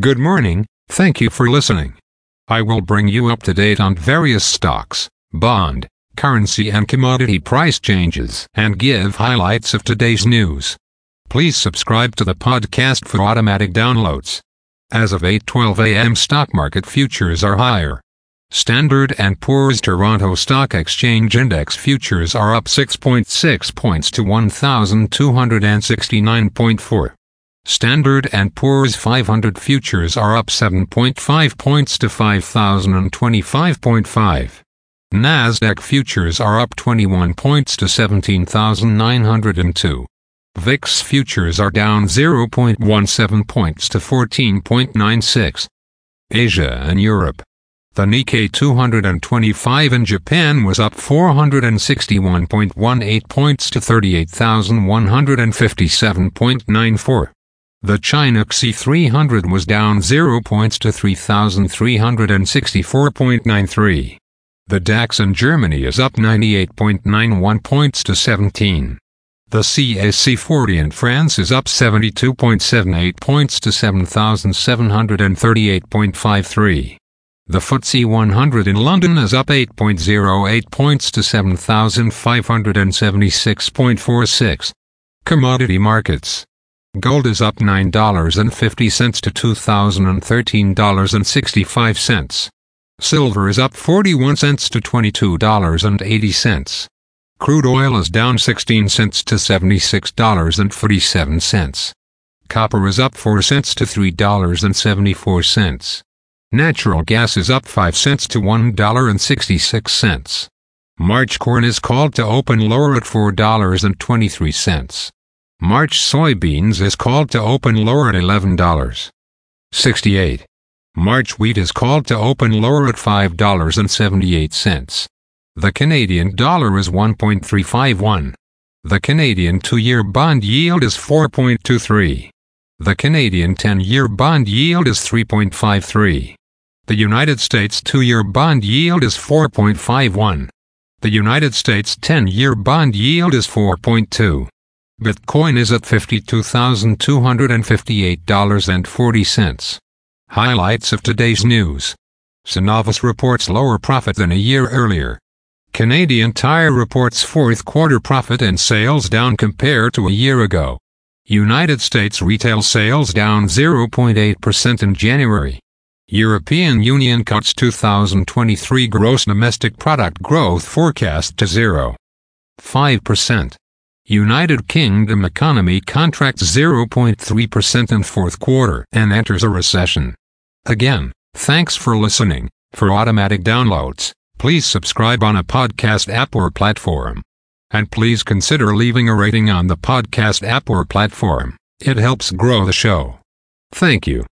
Good morning, thank you for listening. I will bring you up to date on various stocks, bond, currency and commodity price changes and give highlights of today's news. Please subscribe to the podcast for automatic downloads. As of 8:12 a.m. stock market futures are higher. Standard & Poor's Toronto Stock Exchange Index futures are up 6.6 points to 1269.4. Standard & Poor's 500 futures are up 7.5 points to 5025.5. Nasdaq futures are up 21 points to 17902. VIX futures are down 0.17 points to 14.96. Asia and Europe. The Nikkei 225 in Japan was up 461.18 points to 38,157.94. The China CSI 300 was down 0 points to 3,364.93. The DAX in Germany is up 98.91 points to 17. The CAC 40 in France is up 72.78 points to 7,738.53. The FTSE 100 in London is up 8.08 points to 7,576.46. Commodity markets. Gold is up $9.50 to $2,013.65. Silver is up 41 cents to $22.80. Crude oil is down 16 cents to $76.47. Copper is up 4 cents to $3.74. Natural gas is up 5 cents to $1.66. March corn is called to open lower at $4.23. March soybeans is called to open lower at $11.68. March wheat is called to open lower at $5.78. The Canadian dollar is 1.351. The Canadian two-year bond yield is 4.23. The Canadian 10-year bond yield is 3.53. The United States two-year bond yield is 4.51. The United States 10-year bond yield is 4.2. Bitcoin is at $52,258.40. Highlights of today's news. Cenovus reports lower profit than a year earlier. Canadian Tire reports fourth quarter profit and sales down compared to a year ago. United States retail sales down 0.8% in January. European Union cuts 2023 gross domestic product growth forecast to 0.5%. United Kingdom economy contracts 0.3% in fourth quarter and enters a recession. Again, thanks for listening. For automatic downloads, please subscribe on a podcast app or platform. And please consider leaving a rating on the podcast app or platform. It helps grow the show. Thank you.